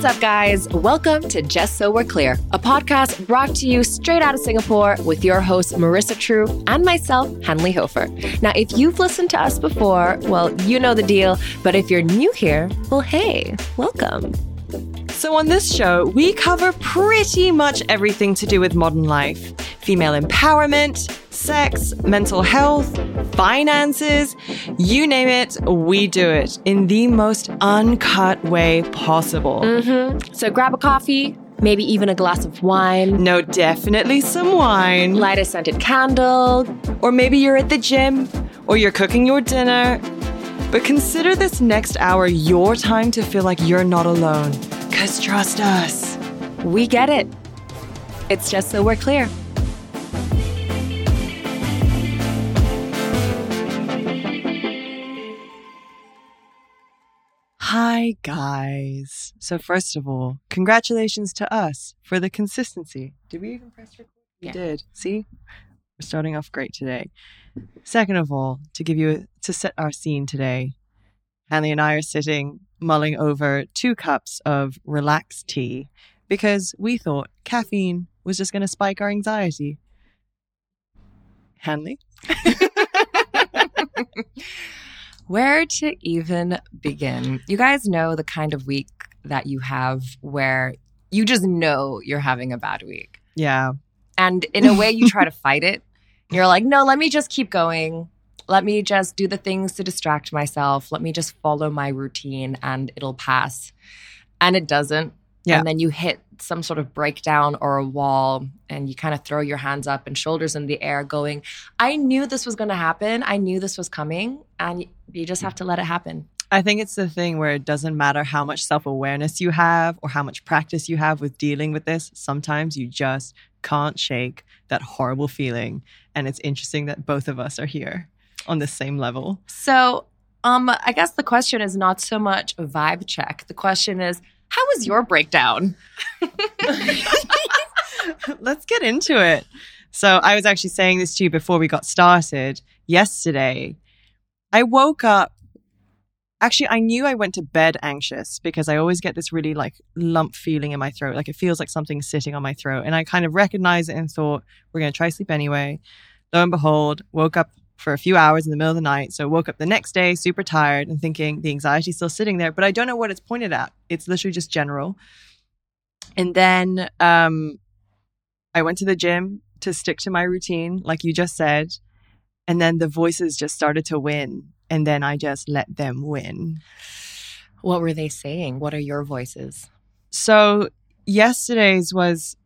What's up, guys? Welcome to Just So We're Clear, a podcast brought to you straight out of Singapore with your hosts, Marissa True and myself, Hanli Hofer. Now, if you've listened to us before, well, you know the deal. But if you're new here, well, hey, welcome. So, on this show, we cover pretty much everything to do with modern life female empowerment, sex, mental health, finances you name it, we do it in the most uncut way possible. Mm-hmm. So, grab a coffee. Maybe even a glass of wine. No, definitely some wine. Light a scented candle. Or maybe you're at the gym, or you're cooking your dinner. But consider this next hour your time to feel like you're not alone. Because trust us, we get it. It's just so we're clear. Hi, guys. So, first of all, congratulations to us for the consistency. Did we even press record? Yeah. We did. See? We're starting off great today. Second of all, to give you, to set our scene today, Hanli and I are sitting mulling over two cups of relaxed tea because we thought caffeine was just going to spike our anxiety. Hanli? Where to even begin? You guys know the kind of week that you have where you just know you're having a bad week. Yeah. And in a way, you try to fight it. You're like, no, let me just keep going. Let me just do the things to distract myself. Let me just follow my routine and it'll pass. And it doesn't. Yeah. And then you hit some sort of breakdown or a wall and you kind of throw your hands up and shoulders in the air going i knew this was going to happen i knew this was coming and you just have to let it happen I think it's the thing where it doesn't matter how much self awareness you have or how much practice you have with dealing with this. Sometimes you just can't shake that horrible feeling. And it's interesting that both of us are here on the same level. so um i guess the question is not so much a vibe check the question is how was your breakdown Let's get into it. So, I was actually saying this to you before we got started. Yesterday, I woke up. Actually, I knew I went to bed anxious because I always get this really like lump feeling in my throat. Like it feels like something's sitting on my throat. And I kind of recognized it and thought, we're going to try sleep anyway. Lo and behold, woke up for a few hours in the middle of the night. So, I woke up the next day super tired and thinking the anxiety's still sitting there, but I don't know what it's pointed at. It's literally just general. And then um, I went to the gym to stick to my routine, like you just said. And then the voices just started to win. And then I just let them win. what were they saying what are your voices So yesterday's was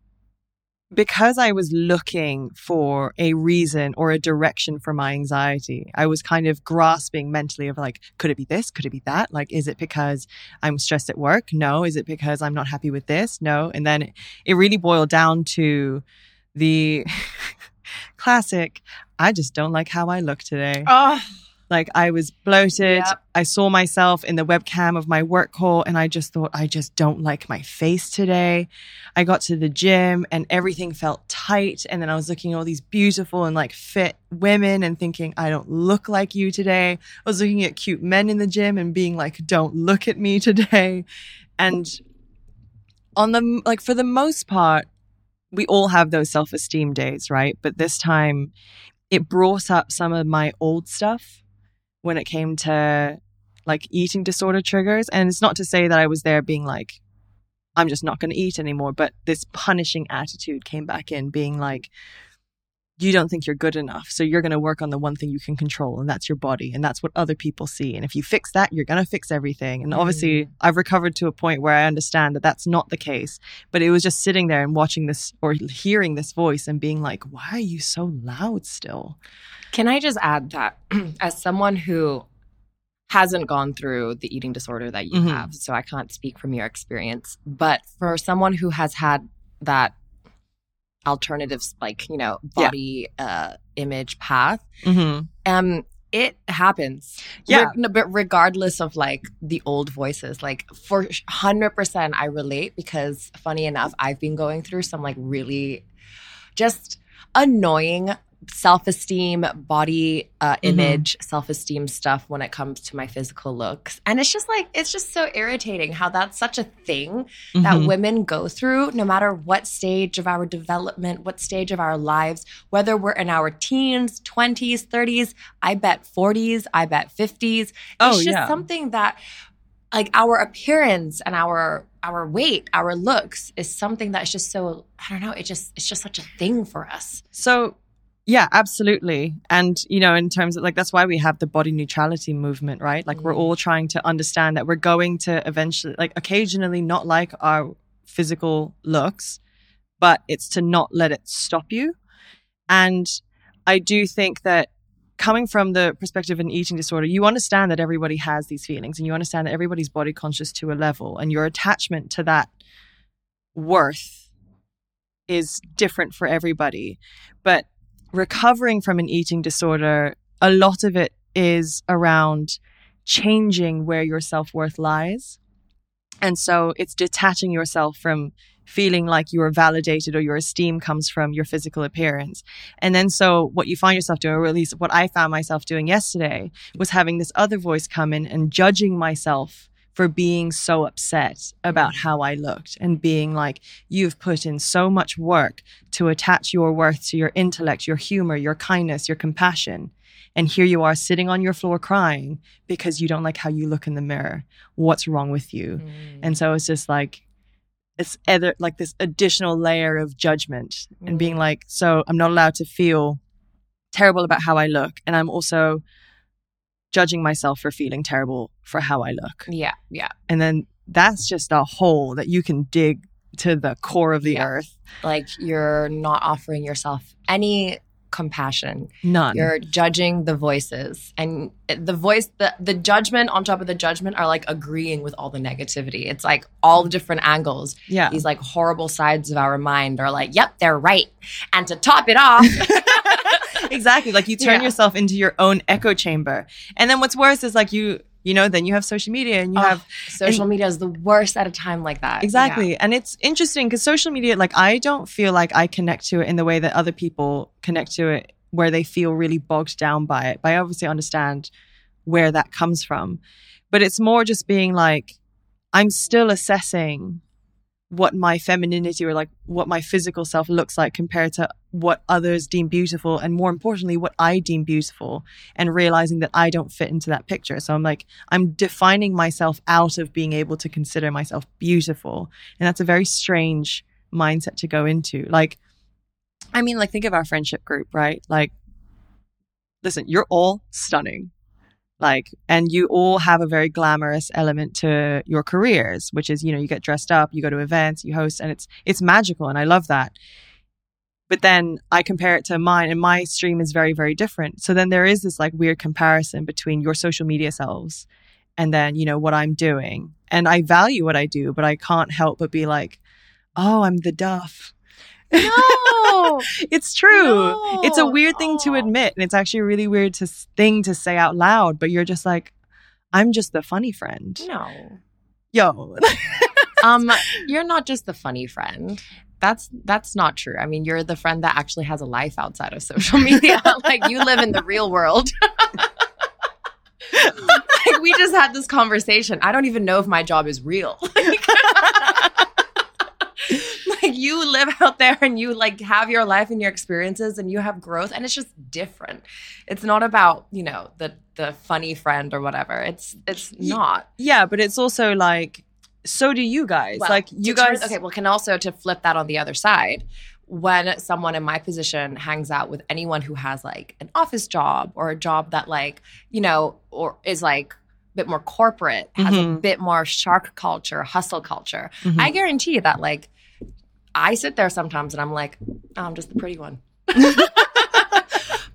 because I was looking for a reason or a direction for my anxiety. I was kind of grasping mentally of like, could it be this? Could it be that? Like, is it because I'm stressed at work? No. Is it because I'm not happy with this? No. And then it, really boiled down to the classic, I just don't like how I look today. oh Like I was bloated. Yep. I saw myself in the webcam of my work call and I just thought, I just don't like my face today. I got to the gym and everything felt tight. And then I was looking at all these beautiful and like fit women and thinking, I don't look like you today. I was looking at cute men in the gym and being like, don't look at me today. And on the, like, for the most part, we all have those self esteem days, right? But this time it brought up some of my old stuff when it came to like eating disorder triggers. And it's not to say that I was there being like, I'm just not going to eat anymore. But this punishing attitude came back in, being like, you don't think you're good enough. So you're going to work on the one thing you can control, and that's your body. And that's what other people see. And if you fix that, you're going to fix everything. And obviously, I've recovered to a point where I understand that that's not the case. But it was just sitting there and watching this or hearing this voice and being like, why are you so loud still? Can I just add that as someone who hasn't gone through the eating disorder that you Mhm. have, so I can't speak from your experience, but for someone who has had that alternatives like, you know, Yeah. body uh image path, Mm-hmm. um it happens. Yeah. Re- but regardless of like the old voices, like for 100% I relate because funny enough, I've been going through some like really just annoying self-esteem body uh, Mhm. image self-esteem stuff when it comes to my physical looks and it's just like it's just so irritating how that's such a thing that Mhm. women go through no matter what stage of our development what stage of our lives whether we're in our teens 20s 30s i bet 40s i bet 50s it's Oh, just yeah. something that like our appearance and our our weight our looks is something that's just so i don't know it just it's just such a thing for us So, yeah, absolutely. And, you know, in terms of like, that's why we have the body neutrality movement, right? Like, we're Mhm. all trying to understand that we're going to eventually, like, occasionally not like our physical looks, but it's to not let it stop you. And I do think that coming from the perspective of an eating disorder, you understand that everybody has these feelings and you understand that everybody's body conscious to a level and your attachment to that worth is different for everybody. But recovering from an eating disorder, a lot of it is around changing where your self worth lies. And so it's detaching yourself from feeling like you are validated or your esteem comes from your physical appearance. And then so what you find yourself doing, or at least what I found myself doing yesterday, was having this other voice come in and judging myself for being so upset about how I looked and being like, you've put in so much work to attach your worth to your intellect, your humor, your kindness, your compassion. And here you are sitting on your floor crying because you don't like how you look in the mirror. What's wrong with you? And so it's just like, it's either like this additional layer of judgment and being mm. like, so I'm not allowed to feel terrible about how I look. And I'm also judging myself for feeling terrible for how I look. yeah yeah And then that's just a hole that you can dig to the core of the Yeah. earth. like you're not offering yourself any compassion None. you're judging the voices and the voice the, the judgment on top of the judgment are like agreeing with all the negativity it's like all the different angles yeah. these like horrible sides of our mind are like yep they're right and to top it off exactly. Like you turn Yeah. yourself into your own echo chamber. And then what's worse is like you, you know, then you have social media and you Oh, have social media is the worst at a time like that Exactly. And it's interesting because social media, like, I don't feel like I connect to it in the way that other people connect to it, where they feel really bogged down by it. But I obviously understand where that comes from. But it's more just being like, I'm still assessing what my femininity or like what my physical self looks like compared to what others deem beautiful and more importantly what I deem beautiful and realizing that I don't fit into that picture. So I'm like I'm defining myself out of being able to consider myself beautiful. And that's a very strange mindset to go into. Like I mean like think of our friendship group right? Like listen you're all stunning like and you all have a very glamorous element to your careers which is you know you get dressed up you go to events you host and it's it's magical and i love that. But then i compare it to mine and my stream is very very different. So then there is this like weird comparison between your social media selves and then you know what i'm doing. And i value what i do but i can't help but be like oh i'm the duff no. It's true. It's a weird thing to admit and it's actually a really weird to, thing to say out loud but you're just like i'm just the funny friend. No. Yo. Um you're not just the funny friend. That's that's not true. I mean you're the friend that actually has a life outside of social media. Like you live in the real world. Like we just had this conversation. I don't even know if my job is real. Like you live out there and you like have your life and your experiences and you have growth and it's just different it's not about you know the the funny friend or whatever it's it's not yeah but it's also like so do you guys Well, like you turn- guys okay well can also to flip that on the other side when someone in my position hangs out with anyone who has like an office job or a job that like you know or is like a bit more corporate has a Mhm. bit more shark culture hustle culture Mhm. i guarantee that like i sit there sometimes and i'm like oh, i'm just the pretty one.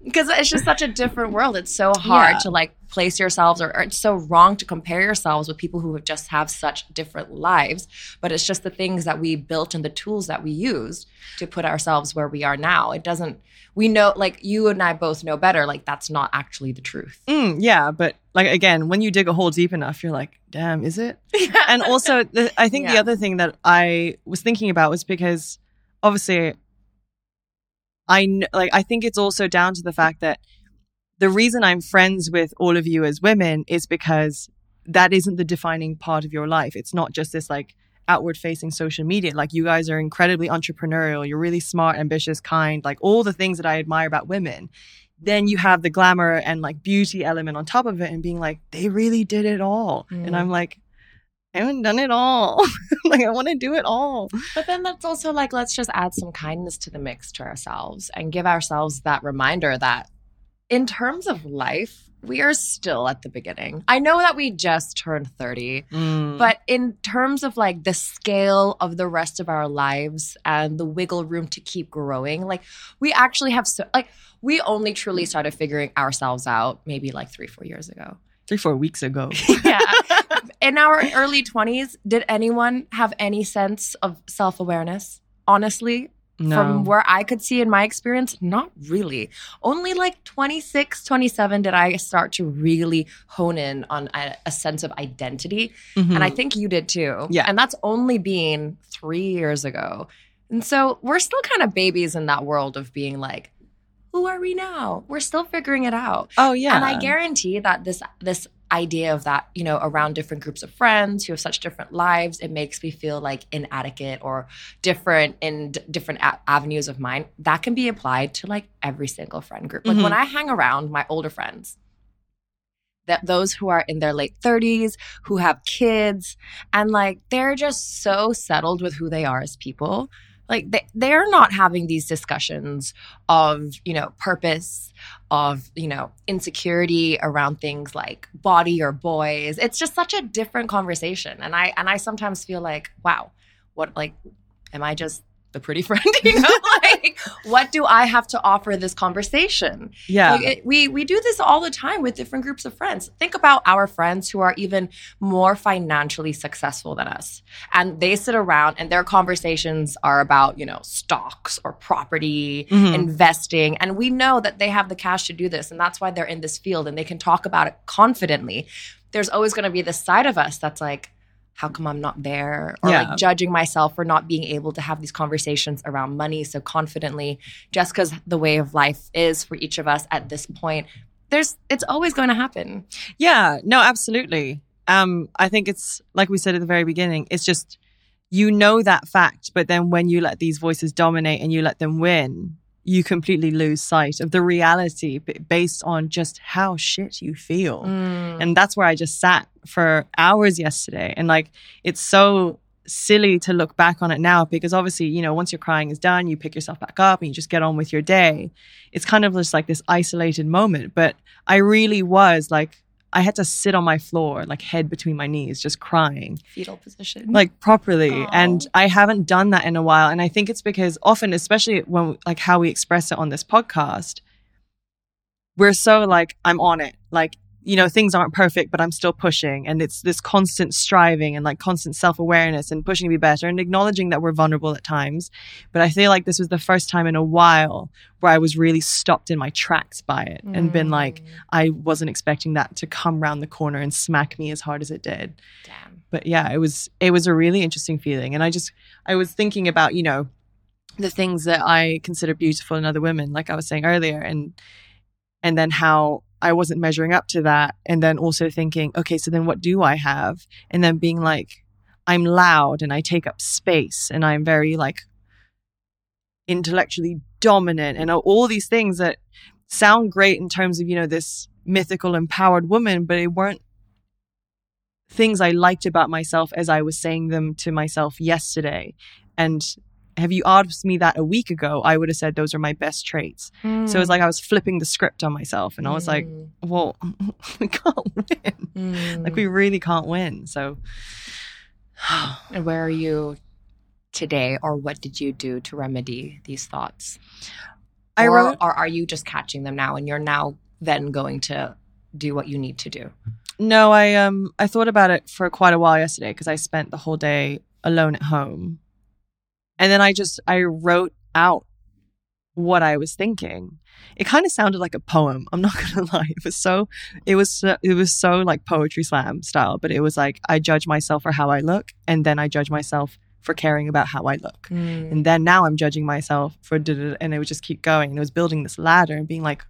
Because it's just such a different world. It's so hard Yeah. to like place yourselves or, or it's so wrong to compare yourselves with people who just have such different lives. But it's just the things that we built and the tools that we used to put ourselves where we are now. It doesn't we know like you and i both know better like that's not actually the truth Mm, yeah but like again when you dig a hole deep enough you're like damn is it Yeah. and also the, i think the other thing that i was thinking about was because obviously I kn- like I think it's also down to the fact that the reason I'm friends with all of you as women is because that isn't the defining part of your life. It's not just this like outward facing social media. Like you guys are incredibly entrepreneurial, you're really smart, ambitious, kind, like all the things that I admire about women. Then you have the glamour and like beauty element on top of it and being like, they really did it all. Mm. And I'm like, I haven't done it all. like I want to do it all. But then that's also like, let's just add some kindness to the mix to ourselves and give ourselves that reminder that in terms of life, we are still at the beginning. I know that we just turned 30, Mm. but in terms of like the scale of the rest of our lives and the wiggle room to keep growing, like we actually have so, like, we only truly started figuring ourselves out maybe like three, four years ago. three, four weeks ago. yeah. In our early 20s, did anyone have any sense of self awareness? Honestly, No. from where I could see in my experience, not really. Only like 26, 27 did I start to really hone in on a, a sense of identity. Mhm. And I think you did too. Yeah. And that's only been three years ago. And so we're still kind of babies in that world of being like, who are we now? We're still figuring it out. oh yeah. And I guarantee that this this idea of that, you know, around different groups of friends who have such different lives, it makes me feel like inadequate or different in d- different a- avenues of mine. That can be applied to like every single friend group. Like Mhm. when I hang around my older friends, that those who are in their late 30s, who have kids, and like they're just so settled with who they are as people. Like they, they're not having these discussions of, you know, purpose, of, you know, insecurity around things like body or boys. It's just such a different conversation. And I and I sometimes feel like, wow, what like am I just the pretty friend? You know, like what do I have to offer this conversation? yeah. Like it, we we do this all the time with different groups of friends. Think about our friends who are even more financially successful than us, and they sit around and their conversations are about you know stocks or property, Mhm. investing, and we know that they have the cash to do this, and that's why they're in this field and they can talk about it confidently. There's always going to be this side of us that's like. How come I'm not there? Or Yeah. like judging myself for not being able to have these conversations around money so confidently just because the way of life is for each of us at this point there's it's always going to happen Yeah, no, absolutely. Um, I think it's like we said at the very beginning, it's just you know that fact, but then when you let these voices dominate and you let them win, you completely lose sight of the reality based on just how shit you feel. Mm. And that's where I just sat for hours yesterday. And like, it's so silly to look back on it now because obviously, you know, once your crying is done, you pick yourself back up and you just get on with your day. It's kind of just like this isolated moment. But I really was like, I had to sit on my floor, like head between my knees, just crying. Fetal position. Like properly. Aw. and i haven't done that in a while. And i think it's because often especially when like how we express it on this podcast we're so like i'm on it. Like you know things aren't perfect but i'm still pushing. And it's this constant striving and like constant self-awareness and pushing to be better and acknowledging that we're vulnerable at times. But i feel like this was the first time in a while where i was really stopped in my tracks by it and been like Mm, i wasn't expecting that to come round the corner and smack me as hard as it did. Damn. But yeah, it was it was a really interesting feeling, and I just I was thinking about you know the things that I consider beautiful in other women, like I was saying earlier, and and then how I wasn't measuring up to that, and then also thinking, okay, so then what do I have? And then being like, I'm loud and I take up space, and I'm very like intellectually dominant, and all these things that sound great in terms of you know this mythical empowered woman, but it weren't things I liked about myself as I was saying them to myself yesterday. And have you asked me that a week ago, I would have said those are my best traits. So Mm. it was like I was flipping the script on myself and I was like, well, we can't win. Like we really can't win. So and where are you today or what did you do to remedy these thoughts I or, wrote or are you just catching them now and you're now then going to do what you need to do no, I um I thought about it for quite a while yesterday because I spent the whole day alone at home. And then I just I wrote out what I was thinking. It kind of sounded like a poem. I'm not gonna lie. It was so it was so, it was so like poetry slam style, but it was like I judge myself for how I look, and then I judge myself for caring about how I look. Mm. And then now I'm judging myself for and it would just keep going. And it was building this ladder and being like,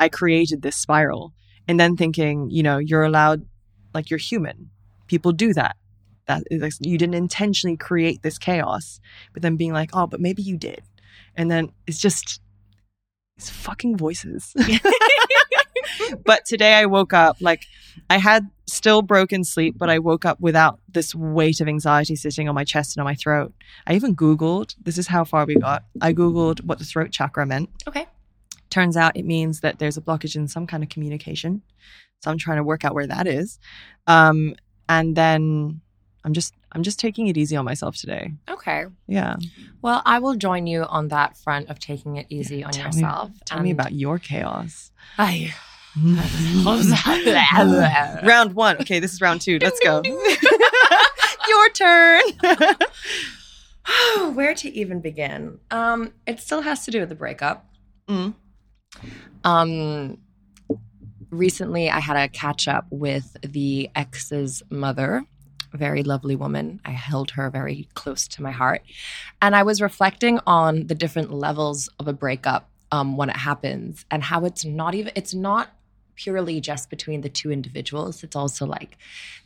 I created this spiral. And then thinking, you know, you're allowed, like you're human. People do that. That like, you didn't intentionally create this chaos. But then being like, oh, but maybe you did. And then it's just these fucking voices. but today I woke up like I had still broken sleep, but I woke up without this weight of anxiety sitting on my chest and on my throat. I even Googled, this is how far we got. I Googled what the throat chakra meant. Okay. Turns out it means that there's a blockage in some kind of communication. So I'm trying to work out where that is. Um, and then I'm just I'm just taking it easy on myself today. Okay. Yeah. Well, I will join you on that front of taking it easy on Tell yourself. Me, tell me about your chaos. I, round one. Okay, this is round two. Let's go. your turn. Where to even begin? Um, it still has to do with the breakup. Mm. Um, recently, I had a catch up with the ex's mother, very lovely woman. I held her very close to my heart, and I was reflecting on the different levels of a breakup um, when it happens, and how it's not even it's not purely just between the two individuals it's also like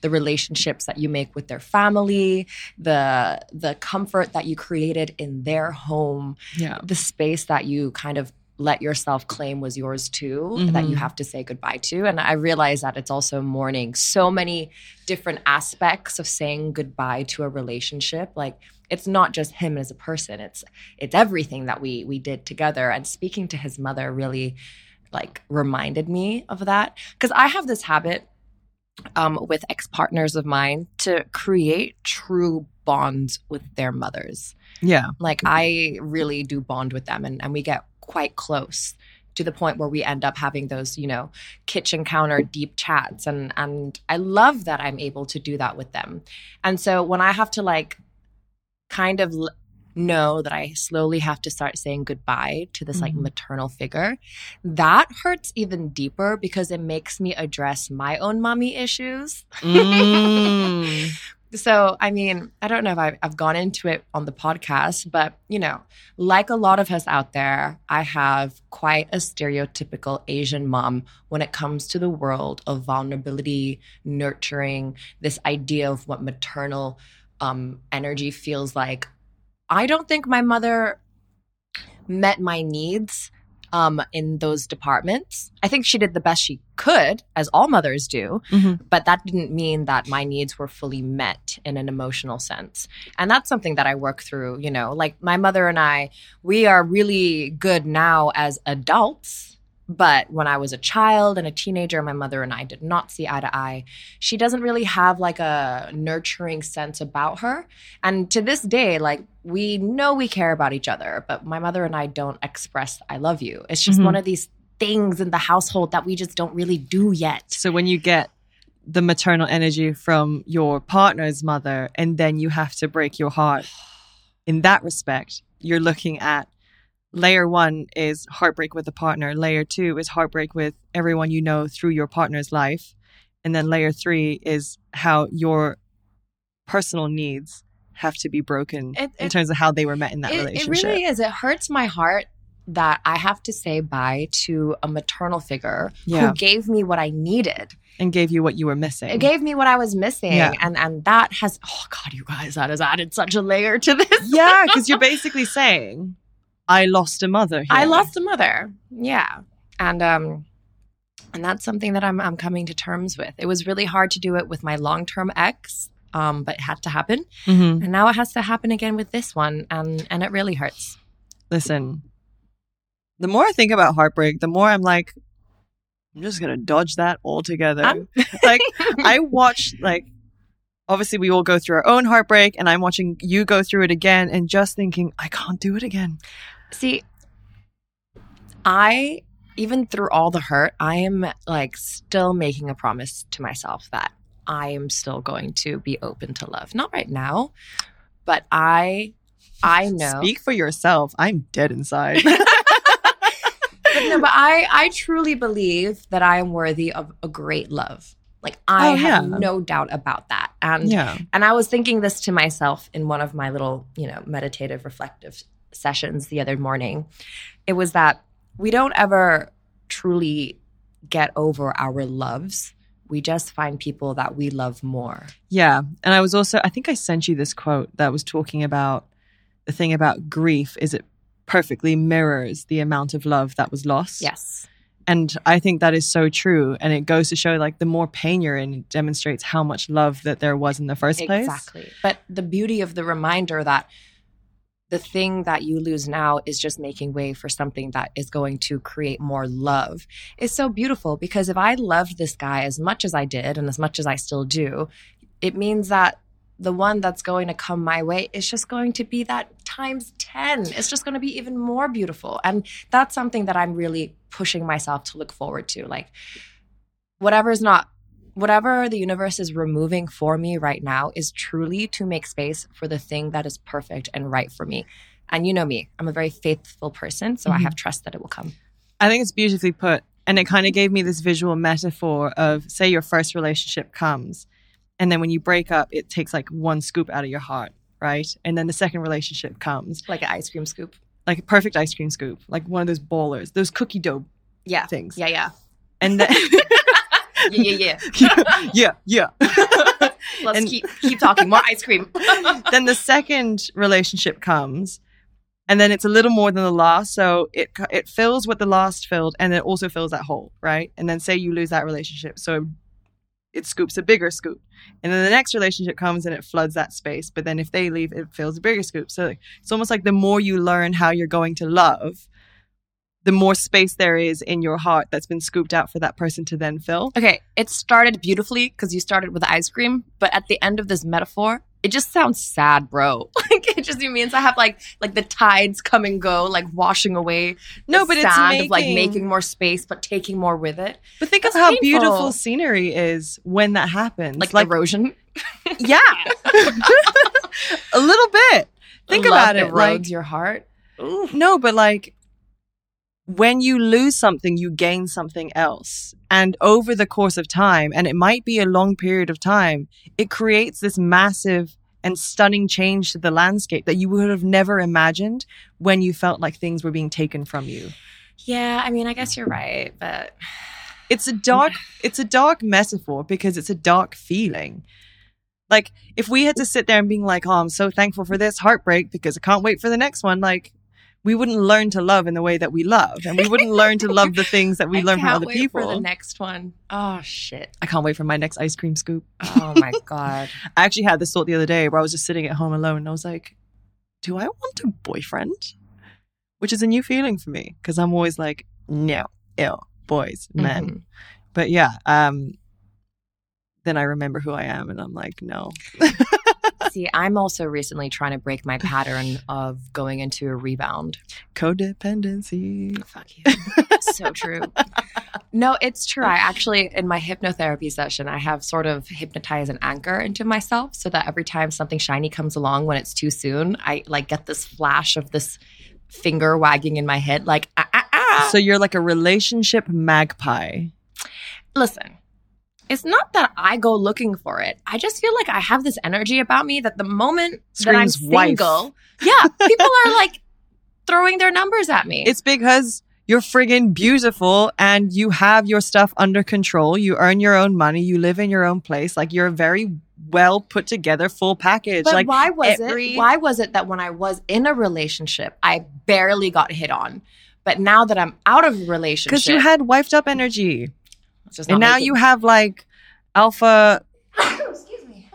the relationships that you make with their family the the comfort that you created in their home Yeah. the space that you kind of let yourself claim was yours too that you Mhm. have to say goodbye to. And i realize that it's also mourning. So many different aspects of saying goodbye to a relationship. Like it's not just him as a person. It's it's everything that we we did together. And speaking to his mother really like reminded me of that. Because i have this habit um, with ex-partners of mine to create true bonds with their mothers. Yeah. like I really do bond with them and, and we get quite close to the point where we end up having those, you know, kitchen counter deep chats and and I love that I'm able to do that with them. And so when I have to like kind of l- know that I slowly have to start saying goodbye to this like Mhm. maternal figure, that hurts even deeper because it makes me address my own mommy issues. Mm. So, I mean, I don't know if I've, I've gone into it on the podcast, but you know, like a lot of us out there, I have quite a stereotypical Asian mom when it comes to the world of vulnerability, nurturing, this idea of what maternal um, energy feels like. I don't think my mother met my needs um, in those departments. I think she did the best she could, as all mothers do Mhm. but that didn't mean that my needs were fully met in an emotional sense and that's something that i work through you know like my mother and i we are really good now as adults but when i was a child and a teenager my mother and i did not see eye to eye. She doesn't really have like a nurturing sense about her. And to this day like we know we care about each other but my mother and i don't express i love you. It's just Mhm. one of these things in the household that we just don't really do yet. So when you get the maternal energy from your partner's mother and then you have to break your heart in that respect, you're looking at layer one is heartbreak with a partner, layer two is heartbreak with everyone you know through your partner's life. And then layer three is how your personal needs have to be broken It- in it- terms of how they were met in that it, it really is. It hurts my heart that I have to say bye to a maternal figure Yeah. who gave me what I needed. and gave you what you were missing. It gave me what I was missing. Yeah. And and that has oh god, you guys, that has added such a layer to this. yeah, because you're basically saying, I lost a mother. Here. I lost a mother. Yeah. And um and that's something that I'm I'm coming to terms with. It was really hard to do it with my long-term ex. Um, but it had to happen. Mhm. And now it has to happen again with this one. And and it really hurts. listen, the more I think about heartbreak, the more I'm like, I'm just gonna dodge that altogether. Like I watch like obviously we all go through our own heartbreak and I'm watching you go through it again and just thinking, I can't do it again. See, I even through all the hurt, I am like still making a promise to myself that I am still going to be open to love. Not right now, but I I know. Speak for yourself. I'm dead inside. But no, but I I truly believe that I am worthy of a great love. Like I Oh, have yeah. no doubt about that. And Yeah. and I was thinking this to myself in one of my little, you know, meditative reflective sessions the other morning. It was that we don't ever truly get over our loves. We just find people that we love more. Yeah. And I was also, I think I sent you this quote that was talking about the thing about grief is it perfectly mirrors the amount of love that was lost. Yes. And I think that is so true. And it goes to show like the more pain you're in, it demonstrates how much love that there was in the first place. Exactly. But the beauty of the reminder that the thing that you lose now is just making way for something that is going to create more love is so beautiful because if I loved this guy as much as I did and as much as I still do, it means that the one that's going to come my way is just going to be that times 10. It's just going to be even more beautiful. And that's something that I'm really pushing myself to look forward to. Like, whatever's not whatever the universe is removing for me right now is truly to make space for the thing that is perfect and right for me. And you know me, I'm a very faithful person, so I Mhm. have trust that it will come. I think it's beautifully put. And it kind of gave me this visual metaphor of say your first relationship comes, and then when you break up, it takes like one scoop out of your heart, right? And then the second relationship comes, Like an ice cream scoop. like a perfect ice cream scoop, like one of those ballers, those cookie dough Yeah. things. Yeah, yeah. And then, Yeah, yeah, yeah. yeah, yeah. Let's And- keep keep talking. More ice cream. then the second relationship comes and then it's a little more than the last so it it fills what the last filled and it also fills that hole right and then say you lose that relationship so it scoops a bigger scoop and then the next relationship comes and it floods that space but then if they leave it fills a bigger scoop so it's almost like the more you learn how you're going to love the more space there is in your heart that's been scooped out for that person to then fill Okay, it started beautifully because you started with ice cream, but at the end of this metaphor, it just sounds sad, bro. Like it just means I have like like the tides come and go, like washing away. No, the but it's sand of like making- making more space, but taking more with it, but think That's of how painful. beautiful scenery is when that happens like, erosion. Yeah. a little bit. Think Love about it. erodes Like, your heart. Ooh. no, but like when you lose something, you gain something else. And over the course of time, and it might be a long period of time, it creates this massive and stunning change to the landscape that you would have never imagined when you felt like things were being taken from you. Yeah, I mean, I guess you're right, but It's a dark it's a dark metaphor because it's a dark feeling. Like if we had to sit there and being like, "Oh, I'm so thankful for this heartbreak because I can't wait for the next one," like we wouldn't learn to love in the way that we love, and we wouldn't learn to love the things that we I learn from other wait people. For the next one. Oh shit. I can't wait for my next ice cream scoop. Oh my god. I actually had this thought the other day where I was just sitting at home alone and I was like, "Do I want a boyfriend?" Which is a new feeling for me because I'm always like, "No, ill boys, men." Mhm. But yeah, um then I remember who I am and I'm like, no. See, I'm also recently trying to break my pattern of going into a rebound. Codependency. Fuck you. so true. No, it's true. I actually, in my hypnotherapy session, I have sort of hypnotized an anchor into myself so that every time something shiny comes along when it's too soon, I like get this flash of this finger wagging in my head, like, ah, ah, ah. So you're like a relationship magpie. listen, it's not that I go looking for it. I just feel like I have this energy about me that the moment that I'm Screams wife. single, yeah, people are like throwing their numbers at me. It's because you're friggin' beautiful and you have your stuff under control. You earn your own money. You live in your own place. Like you're a very well put together full package. but like why was every- it? Why was it that when I was in a relationship, I barely got hit on, but now that I'm out of a relationship, because you had wifed up energy. And now making- you have like alpha Excuse me.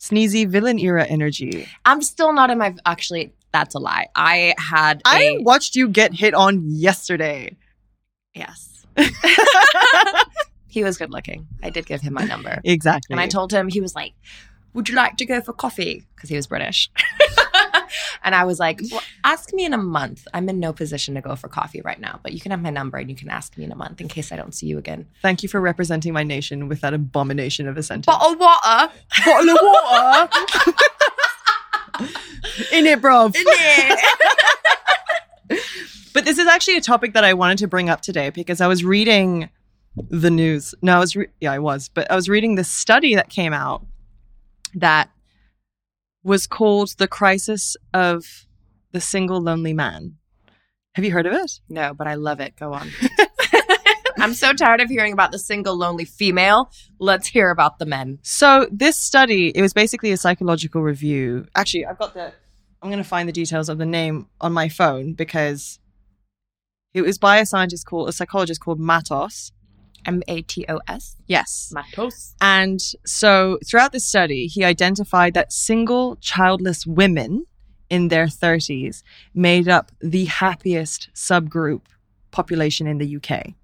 sneezy villain era energy. I'm still not in my. Actually, that's a lie. I had. I a- watched you get hit on yesterday. yes. he was good looking. I did give him my number. Exactly. And I told him, he was like, Would you like to go for coffee? Because he was British. and I was like, Well, ask me in a month. I'm in no position to go for coffee right now, but you can have my number and you can ask me in a month in case I don't see you again. Thank you for representing my nation with that abomination of a sentence. Bottle water. bottle of water. In it, bro. In it. But this is actually a topic that I wanted to bring up today because I was reading the news. No, I was re- yeah, I was, but I was reading this study that came out that was called the crisis of the single lonely man. Have you heard of it? No, but I love it. Go on. I'm so tired of hearing about the single lonely female. Let's hear about the men. So this study, it was basically a psychological review. Actually, I've got the I'm going to find the details of the name on my phone because it was by a scientist called a psychologist called Matos. M A T O S. Yes. Matos. And so throughout the study, he identified that single childless women in their 30s made up the happiest subgroup population in the UK.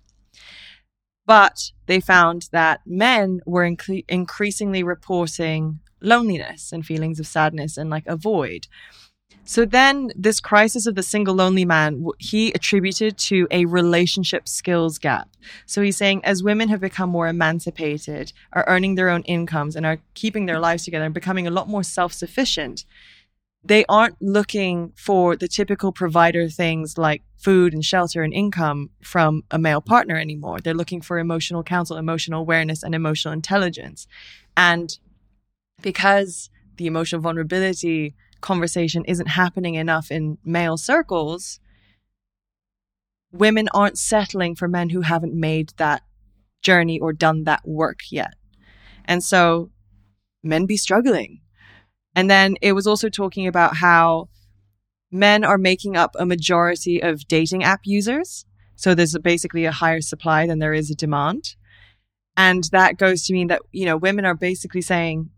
But they found that men were inc- increasingly reporting loneliness and feelings of sadness and like a void. So then, this crisis of the single lonely man, he attributed to a relationship skills gap. So he's saying, as women have become more emancipated, are earning their own incomes, and are keeping their lives together and becoming a lot more self sufficient, they aren't looking for the typical provider things like food and shelter and income from a male partner anymore. They're looking for emotional counsel, emotional awareness, and emotional intelligence. And because the emotional vulnerability conversation isn't happening enough in male circles, women aren't settling for men who haven't made that journey or done that work yet. And so men be struggling. And then it was also talking about how men are making up a majority of dating app users. So there's basically a higher supply than there is a demand. And that goes to mean that, you know, women are basically saying,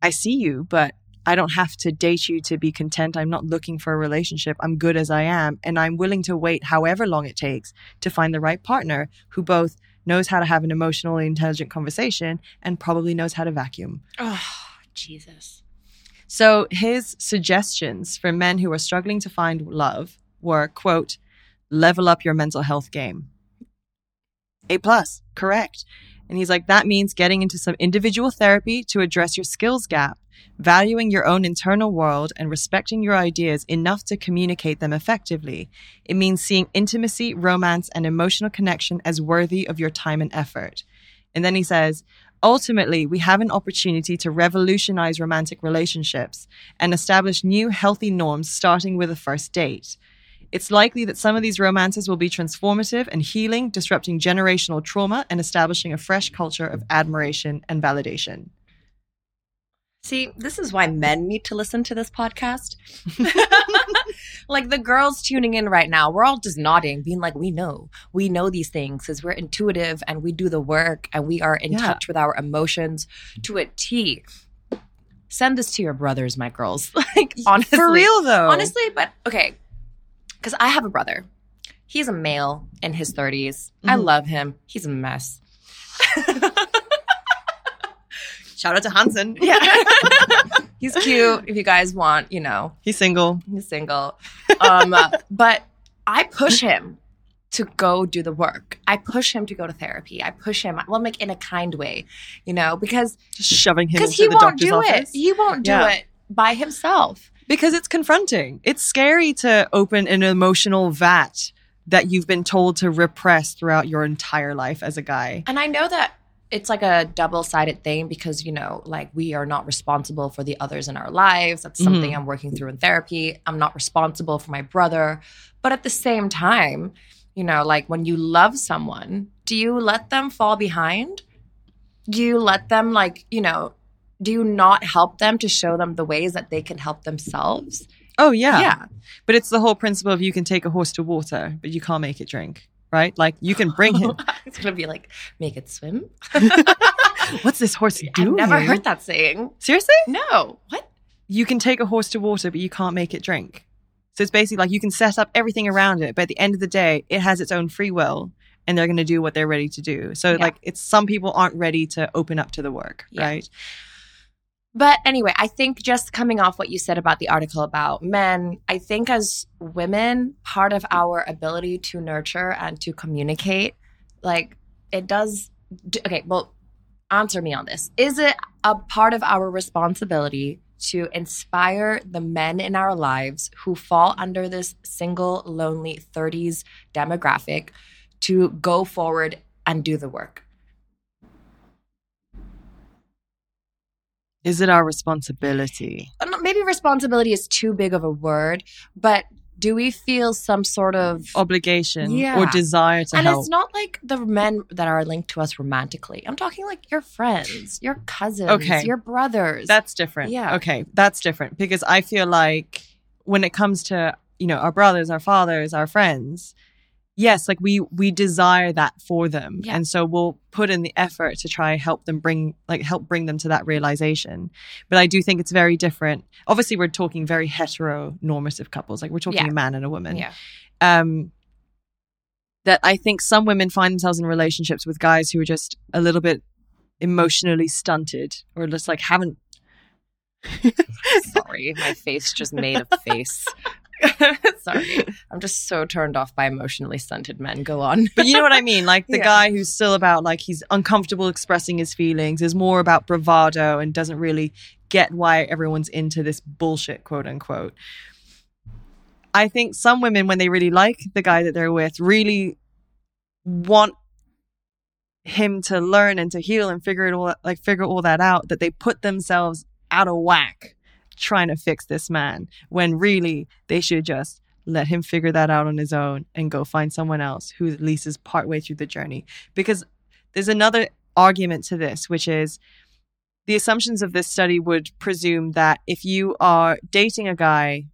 I see you, but I don't have to date you to be content. I'm not looking for a relationship. I'm good as I am. And I'm willing to wait however long it takes to find the right partner who both knows how to have an emotionally intelligent conversation and probably knows how to vacuum. Oh, Jesus. So his suggestions for men who are struggling to find love were, quote, level up your mental health game. A plus, correct. And he's like, that means getting into some individual therapy to address your skills gap valuing your own internal world and respecting your ideas enough to communicate them effectively. It means seeing intimacy, romance, and emotional connection as worthy of your time and effort. And then he says, Ultimately, we have an opportunity to revolutionize romantic relationships and establish new healthy norms starting with a first date. It's likely that some of these romances will be transformative and healing, disrupting generational trauma and establishing a fresh culture of admiration and validation. See, this is why men need to listen to this podcast. like the girls tuning in right now, we're all just nodding, being like, we know, we know these things because we're intuitive and we do the work and we are in yeah. touch with our emotions to a T. Send this to your brothers, my girls. like, honestly. For real, though. Honestly, but okay. Because I have a brother. He's a male in his 30s. Mm-hmm. I love him. He's a mess. Shout out to Hansen. Yeah. he's cute if you guys want, you know. He's single. He's single. Um, but I push him to go do the work. I push him to go to therapy. I push him, well, like in a kind way, you know, because just shoving him because he won't do office. it. He won't do yeah. it by himself because it's confronting. It's scary to open an emotional vat that you've been told to repress throughout your entire life as a guy. And I know that it's like a double-sided thing because you know like we are not responsible for the others in our lives that's something mm-hmm. i'm working through in therapy i'm not responsible for my brother but at the same time you know like when you love someone do you let them fall behind do you let them like you know do you not help them to show them the ways that they can help themselves oh yeah yeah but it's the whole principle of you can take a horse to water but you can't make it drink right? Like you can bring him. it's gonna be like make it swim. What's this horse doing? I've never heard that saying. Seriously? No. What? You can take a horse to water, but you can't make it drink. So it's basically like you can set up everything around it, but at the end of the day, it has its own free will and they're going to do what they're ready to do. So yeah. like it's some people aren't ready to open up to the work, yeah. right? But anyway, I think just coming off what you said about the article about men, I think as women, part of our ability to nurture and to communicate, like it does. Okay, well, answer me on this. Is it a part of our responsibility to inspire the men in our lives who fall under this single, lonely 30s demographic to go forward and do the work. Is it our responsibility? Uh, Maybe responsibility is too big of a word, but do we feel some sort of Obligation Yeah. or desire to and help? it's not like the men that are linked to us romantically. I'm talking like your friends, your cousins, Okay. your brothers. That's different. Yeah. Okay, that's different because I feel like when it comes to you know our brothers, our fathers, our friends, yes, like we we desire that for them, Yeah. and so we'll put in the effort to try help them bring like help bring them to that realization. But I do think it's very different. Obviously, we're talking very heteronormative couples, like we're talking Yeah. a man and a woman. yeah. um, that I think some women find themselves in relationships with guys who are just a little bit emotionally stunted or just like haven't. Sorry, my face just made a face. Sorry. I'm just so turned off by emotionally stunted men. Go on. But you know what I mean? Like the Yeah. guy who's still about like he's uncomfortable expressing his feelings, is more about bravado and doesn't really get why everyone's into this bullshit, quote unquote. I think some women, when they really like the guy that they're with, really want him to learn and to heal and figure it all like figure all that out that they put themselves out of whack trying to fix this man when really they should just let him figure that out on his own and go find someone else who at least is partway through the journey. Because there's another argument to this which is the assumptions of this study would presume that if you are dating a guy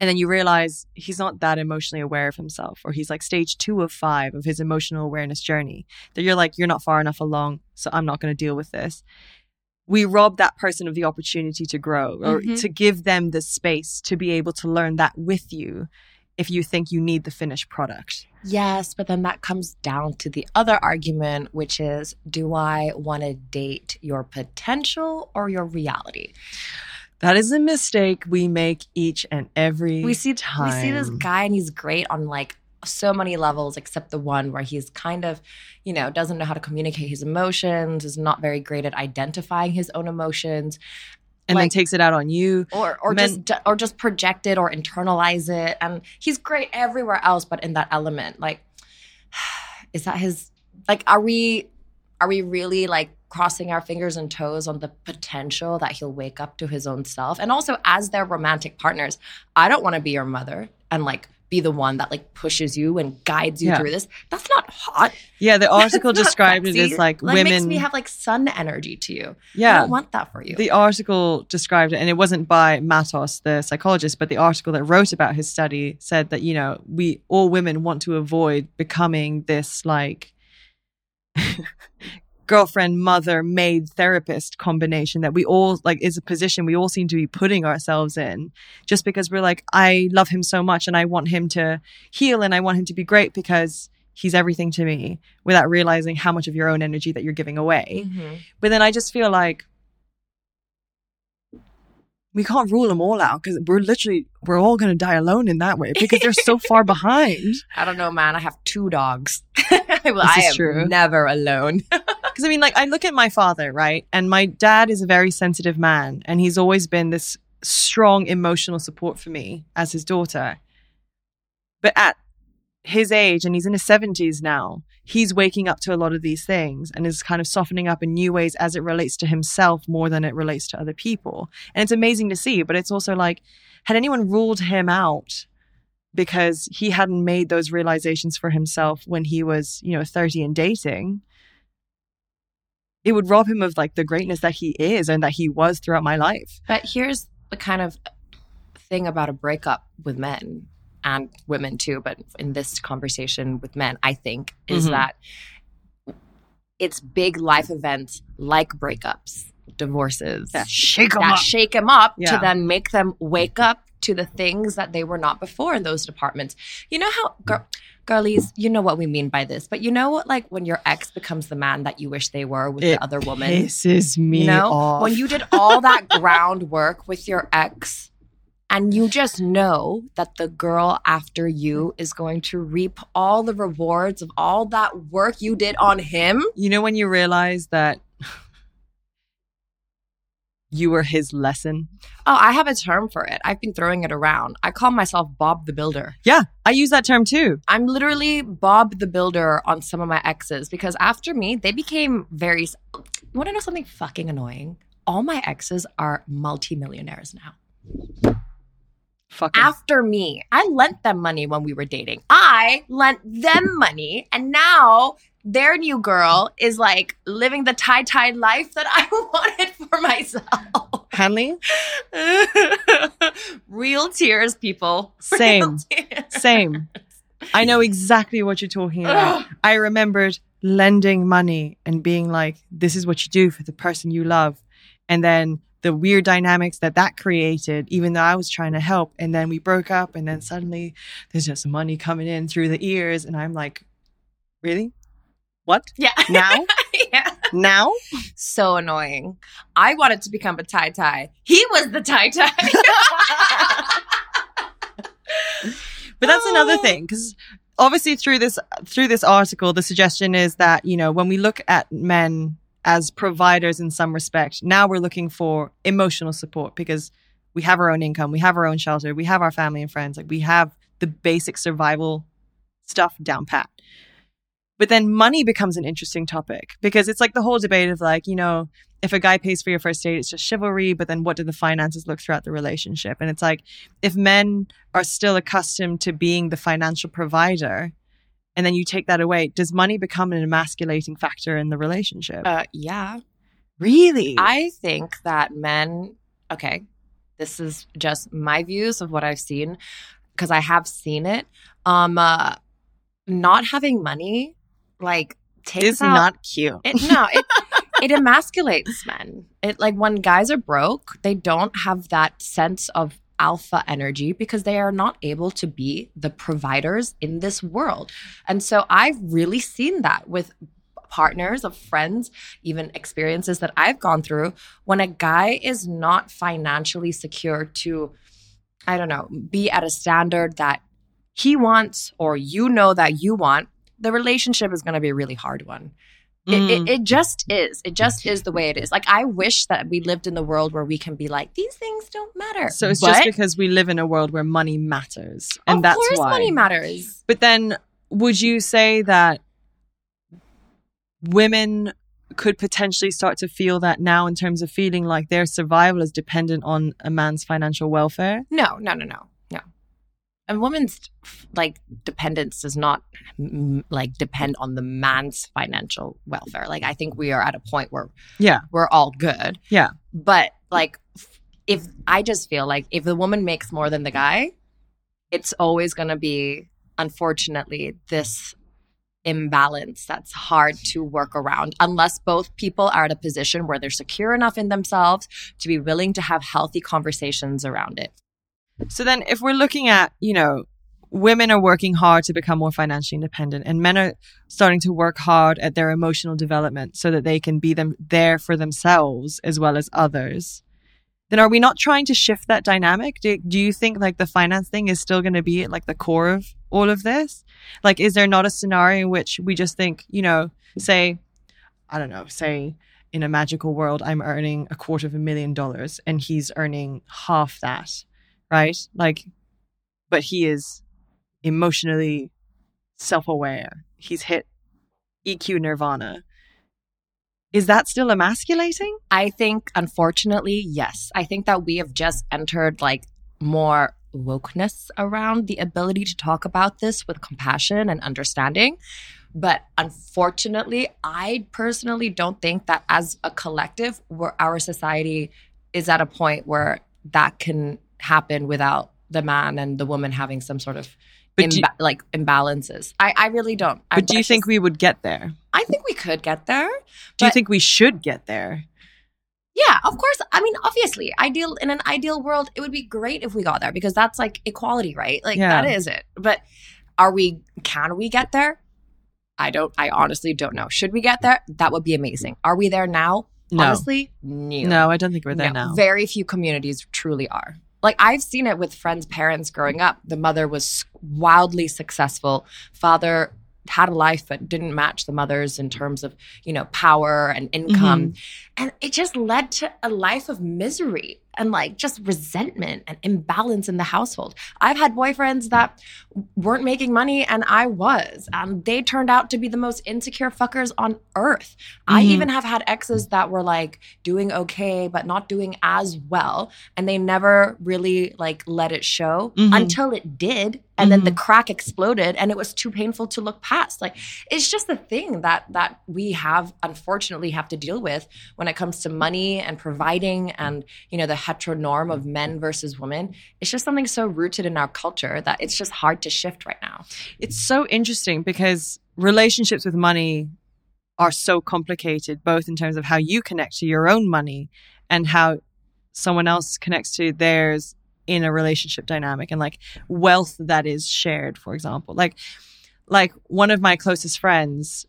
and then you realize he's not that emotionally aware of himself or he's like stage two of five of his emotional awareness journey that you're like you're not far enough along so i'm not going to deal with this we rob that person of the opportunity to grow or Mhm. to give them the space to be able to learn that with you if you think you need the finished product Yes, but then that comes down to the other argument, which is do I want to date your potential or your reality? that is a mistake we make each and every We see time we see this guy and he's great on like so many levels except the one where he's kind of, you know, doesn't know how to communicate his emotions, is not very great at identifying his own emotions. And then takes it out on you. Or or Men- just or just project it or internalize it. And he's great everywhere else but in that element like is that his like are we are we really like crossing our fingers and toes on the potential that he'll wake up to his own self? And also as their romantic partners i don't want to be your mother. And like be the one that like pushes you and guides you Yeah. through this. That's not hot. Yeah the article described it as like, women makes me have like sun energy to you. I yeah. don't want that for you. The article described it, and it wasn't by Matos, the psychologist, but the article that wrote about his study said that, you know, we all women want to avoid becoming this like girlfriend, mother, maid, therapist combination that we all like is a position we all seem to be putting ourselves in just because we're like, I love him so much and I want him to heal and I want him to be great because he's everything to me without realizing how much of your own energy that you're giving away. Mhm. But then I just feel like we can't rule them all out because we're literally we're all going to die alone in that way because they're so far behind. I don't know, man. I have two dogs. well, I am true. never alone. Because I mean, like I look at my father, right, and my dad is a very sensitive man, and he's always been this strong emotional support for me as his daughter. But at his age, and he's in his seventies now, he's waking up to a lot of these things and is kind of softening up in new ways as it relates to himself more than it relates to other people. And it's amazing to see, but it's also like, had anyone ruled him out because he hadn't made those realizations for himself when he was, you know, 30 and dating, it would rob him of like the greatness that he is and that he was throughout my life. But here's the kind of thing about a breakup with men and women too, but in this conversation with men, I think, is Mhm. that it's big life events like breakups, divorces, shake that shake them up Yeah. to then make them wake up to the things that they were not before in those departments. You know how, gir- girlies, you know what we mean by this, but you know what, like when your ex becomes the man that you wish they were with It the other woman? pisses me you know, off. when you did all that groundwork with your ex and you just know that the girl after you is going to reap all the rewards of all that work you did on him. you know when you realize that you were his lesson? Oh, I have a term for it. I've been throwing it around. I call myself Bob the Builder. Yeah, I use that term too. I'm literally Bob the Builder on some of my exes because after me, they became very. You want to know something fucking annoying? All my exes are multimillionaires now. Fucking After me, I lent them money when we were dating. I lent them money, and now their new girl is like living the tai tai life that I wanted for myself. Hanli, Real tears, people. Same. Tears. same. I know exactly what you're talking about. I remembered lending money and being like, this is what you do for the person you love. And then the weird dynamics that that created, even though I was trying to help. And then we broke up, and then suddenly there's just money coming in through the ears. And I'm like, really? What? Yeah. Now? yeah. now? So annoying. I wanted to become a tai tai. He was the tai tai. But that's another thing because obviously through this through this article, the suggestion is that you know when we look at men as providers in some respect, now we're looking for emotional support because we have our own income, we have our own shelter, we have our family and friends, like we have the basic survival stuff down pat. But then money becomes an interesting topic because it's like the whole debate of like, you know, if a guy pays for your first date, it's just chivalry, but then what do the finances look throughout the relationship? And it's like, if men are still accustomed to being the financial provider, and then you take that away, does money become an emasculating factor in the relationship? uh, yeah. really? I think that men, okay, this is just my views of what I've seen because I have seen it. Um, uh, not having money, like, takes it's out not cute. It, no, it it emasculates men. It like when guys are broke, they don't have that sense of alpha energy because they are not able to be the providers in this world. And so I've really seen that with partners of friends, even experiences that I've gone through when a guy is not financially secure to I don't know, be at a standard that he wants or you know that you want, the relationship is going to be a really hard one. It, Mm. it, it just is. It just is the way it is. Like, I wish that we lived in the world where we can be like, these things don't matter. so it's But, just because we live in a world where money matters, and of that's course why. money matters. But then, would you say that women could potentially start to feel that now in terms of feeling like their survival is dependent on a man's financial welfare? No, no, no, no. A woman's like dependence does not like depend on the man's financial welfare. Like, I think we are at a point where Yeah. we're all good. Yeah. But like, if I just feel like if the woman makes more than the guy, it's always going to be, unfortunately, this imbalance that's hard to work around unless both people are at a position where they're secure enough in themselves to be willing to have healthy conversations around it. So then, if we're looking at, you know, women are working hard to become more financially independent, and men are starting to work hard at their emotional development so that they can be them there for themselves as well as others. Then are we not trying to shift that dynamic? Do, do you think like the finance thing is still going to be at like the core of all of this? Like, is there not a scenario in which we just think, you know, say, I don't know, say in a magical world, I'm earning a quarter of a million dollars and he's earning half that right? Like, but he is emotionally self aware. He's hit EQ nirvana. Is that still emasculating? I think, unfortunately, yes. I think that we have just entered like more wokeness around the ability to talk about this with compassion and understanding. But unfortunately, I personally don't think that as a collective, where our society is at a point where that can happen without the man and the woman having some sort of imba- like imbalances. I, I really don't. I, but do you think just- we would get there? I think we could get there. Do you think we should get there? Yeah, of course. I mean, obviously, ideal in an ideal world, it would be great if we got there because that's like equality, right? Like Yeah. that is it. But are we? Can we get there? I don't. I honestly don't know. Should we get there? That would be amazing. Are we there now? No. Honestly, no. No, I don't think we're there No. now. Very few communities truly are. Like I've seen it with friends' parents growing up. The mother was wildly successful. Father had a life but didn't match the mother's in terms of you know power and income mm-hmm. and it just led to a life of misery and like just resentment and imbalance in the household i've had boyfriends that weren't making money and i was and they turned out to be the most insecure fuckers on earth i Mhm. even have had exes that were like doing okay but not doing as well and they never really like let it show Mhm. until it did and then the Mhm. crack exploded and it was too painful to look past like it's just a thing that that we have unfortunately have to deal with when it comes to money and providing and you know the heteronorm of men versus women it's just something so rooted in our culture that it's just hard to shift right now It's so interesting because relationships with money are so complicated, both in terms of how you connect to your own money and how someone else connects to theirs in a relationship dynamic and like wealth that is shared, for example. Like, like one of my closest friends,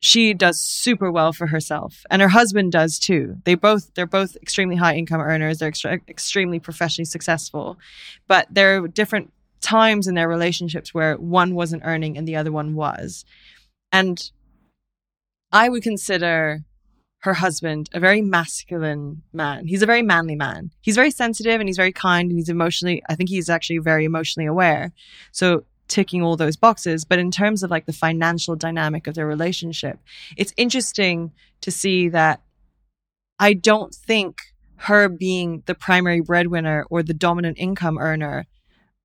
she does super well for herself and her husband does too. They both, they're both extremely high income earners. They're extra- extremely professionally successful, but there are different times in their relationships where one wasn't earning and the other one was. And I would consider her husband a very masculine man. He's a very manly man. He's very sensitive and he's very kind and he's emotionally, I think he's actually very emotionally aware. So ticking all those boxes. But in terms of like the financial dynamic of their relationship, it's interesting to see that I don't think her being the primary breadwinner or the dominant income earner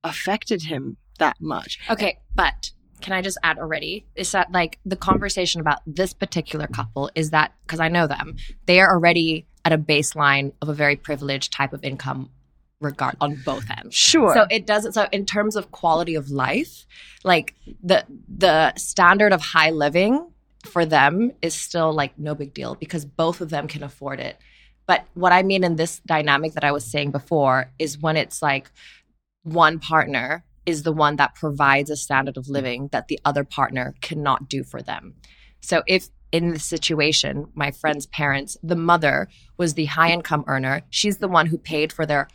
affected him that much. okay but can i just add already is that like the conversation about this particular couple is that because i know them they are already at a baseline of a very privileged type of income regard on both ends Sure. So it doesn't. So in terms of quality of life, like the the standard of high living for them is still like no big deal because both of them can afford it. But what I mean in this dynamic that I was saying before is when it's like one partner is the one that provides a standard of living that the other partner cannot do for them. So if in the situation, my friend's parents, the mother was the high income earner, she's the one who paid for their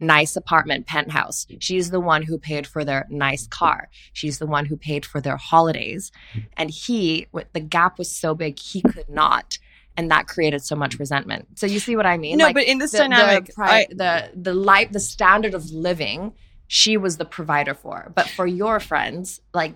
nice apartment penthouse. She's the one who paid for their nice car. She's the one who paid for their holidays. And he, with- the gap was so big, he could not. And that created so much resentment. So you see what I mean? no, Like, but in this the, dynamic, the, pri- I, the the life, the standard of living, she was the provider for. But for your friends, like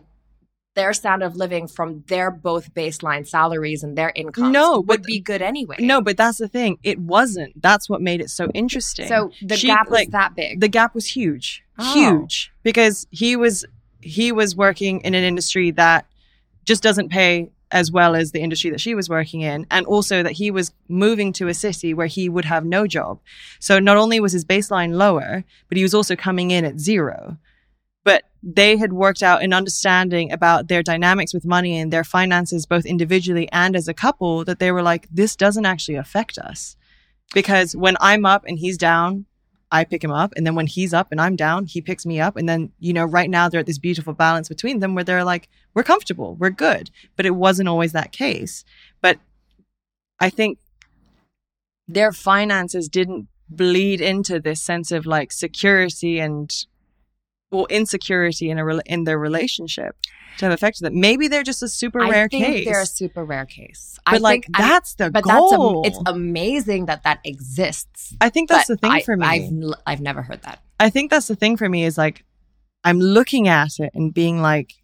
their standard of living from their both baseline salaries and their incomes No, would be good anyway. no, but that's the thing. It wasn't. That's what made it so interesting. So the She, gap was like, that big. the gap was huge, Oh. huge, because he was he was working in an industry that just doesn't pay as well as the industry that she was working in, and also that he was moving to a city where he would have no job. So not only was his baseline lower, but he was also coming in at zero. They had worked out an understanding about their dynamics with money and their finances, both individually and as a couple, that they were like, this doesn't actually affect us. Because when I'm up and he's down, I pick him up. And then when he's up and I'm down, he picks me up. And then, you know, right now they're at this beautiful balance between them where they're like, we're comfortable, we're good. But it wasn't always that case. But I think their finances didn't bleed into this sense of like security and well insecurity in a rela- in their relationship to have affected them. Maybe they're just a super I rare think case. they're a super rare case. but I like think, I- that's the but goal. that's am- it's amazing that that exists. I think that's the thing I, for me. I've I've never heard that. I think that's the thing for me is like I'm looking at it and being like,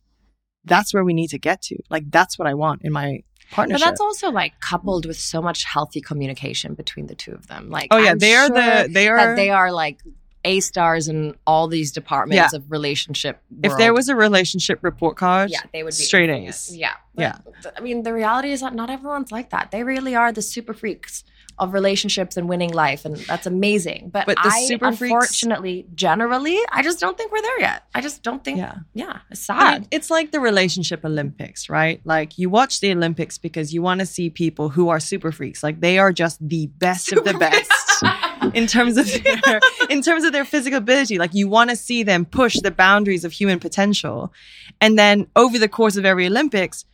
that's where we need to get to. Like that's what I want in my partnership. But that's also like coupled with so much healthy communication between the two of them. Like oh yeah, I'm they are sure the they are. they are like A stars in all these departments of relationship. if there was a relationship report card, yeah, they would be straight A's. at- Yeah, Yeah. I mean, the reality is that not everyone's like that. They really are the super freaks of relationships and winning life, and that's amazing. But, But the I, super freaks- unfortunately, generally, I just don't think we're there yet. I just don't think. Yeah, yeah. it's I sad. mean, it's like the relationship Olympics, right? Like you watch the Olympics because you want to see people who are super freaks. Like they are just the best of the best in terms of their in terms of their physical ability. Like you want to see them push the boundaries of human potential. And then over the course of every Olympics,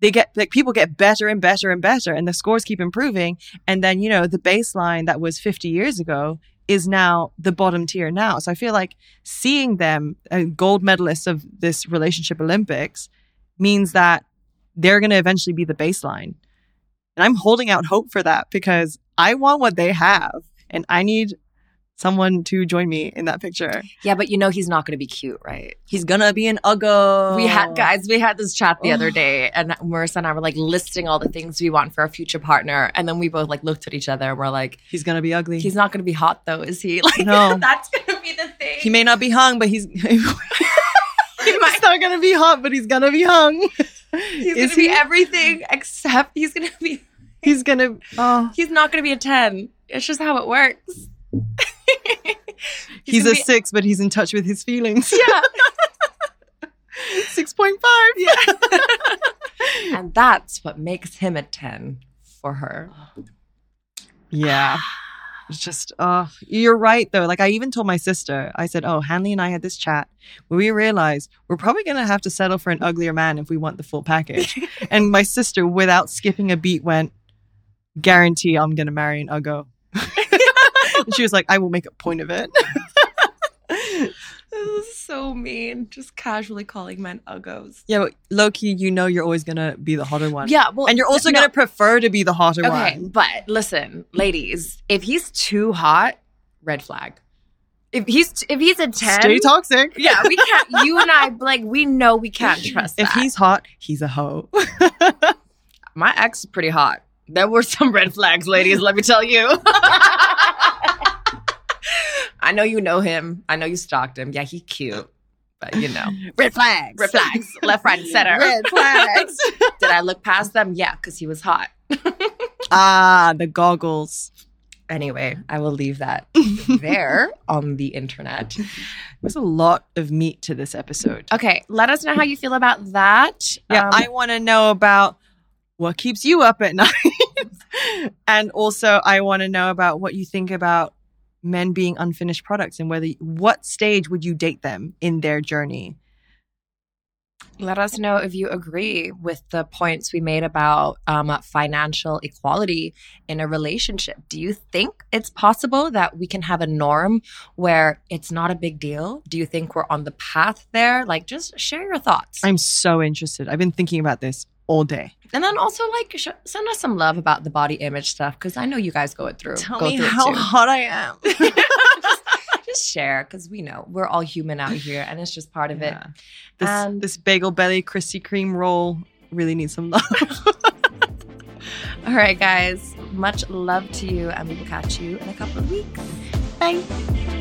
they get like people get better and better and better and the scores keep improving. And then, you know, the baseline that was 50 years ago is now the bottom tier now. So I feel like seeing them gold medalists of this relationship Olympics means that they're going to eventually be the baseline. And I'm holding out hope for that because I want what they have and I need someone to join me in that picture. Yeah, but you know he's not going to be cute, right? He's gonna be an uggo. We had guys, we had this chat the other day, and Marissa and I were like listing all the things we want for our future partner, and then we both like looked at each other and we're like, He's gonna be ugly. "He's not going to be hot though, is he?" Like, No. that's going to be the thing. he may not be hung, but he's He might- he's not gonna be hot, but he's gonna be hung. he's going Is to be everything except he's going to be. He's gonna. Oh, He's not going to be a ten. It's just how it works. he's, gonna a be- six, but he's in touch with his feelings. yeah. Six point five. Yeah. and that's what makes him a 10 for her. Yeah. It's just, oh, you're right though. Like I even told my sister, I said, oh, Hanli and I had this chat where we realized we're probably going to have to settle for an uglier man if we want the full package. and my sister, without skipping a beat, went, guarantee I'm going to marry an uggo. and she was like, I will make a point of it. This is so mean. Just casually calling men uggos. yeah, but low key, you know, you're always going to be the hotter one. Yeah, well, And you're also no, going to prefer to be the hotter Okay, one. Okay, but listen, ladies, if he's too hot, red flag. If he's if he's a 10, Stay toxic. yeah, we can't you and I like we know we can't trust him. If that. he's hot, he's a hoe. My ex is pretty hot. There were some red flags, ladies, let me tell you. I know you know him. I know you stalked him. Yeah, he cute. But you know. Red flags. Red flags. Left, right, and center. Red flags. Did I look past them? Yeah, because he was hot. ah, the goggles. Anyway, I will leave that there on the internet. There's a lot of meat to this episode. Okay, let us know how you feel about that. Yeah, Um, I want to know about what keeps you up at night. and also I want to know about what you think about men being unfinished products and whether what stage would you date them in their journey? let us know if you agree with the points we made about um, financial equality in a relationship. Do you think it's possible that we can have a norm where it's not a big deal? Do you think we're on the path there? Like, just share your thoughts. I'm so interested. I've been thinking about this all day. and then also, like, sh- send us some love about the body image stuff because I know you guys go it through. Tell go me through how hot I am. just, just share because we know we're all human out here and it's just part of it. This, And- this bagel belly Krispy Kreme roll really needs some love. All right, guys. Much love to you, and we will catch you in a couple of weeks. Bye.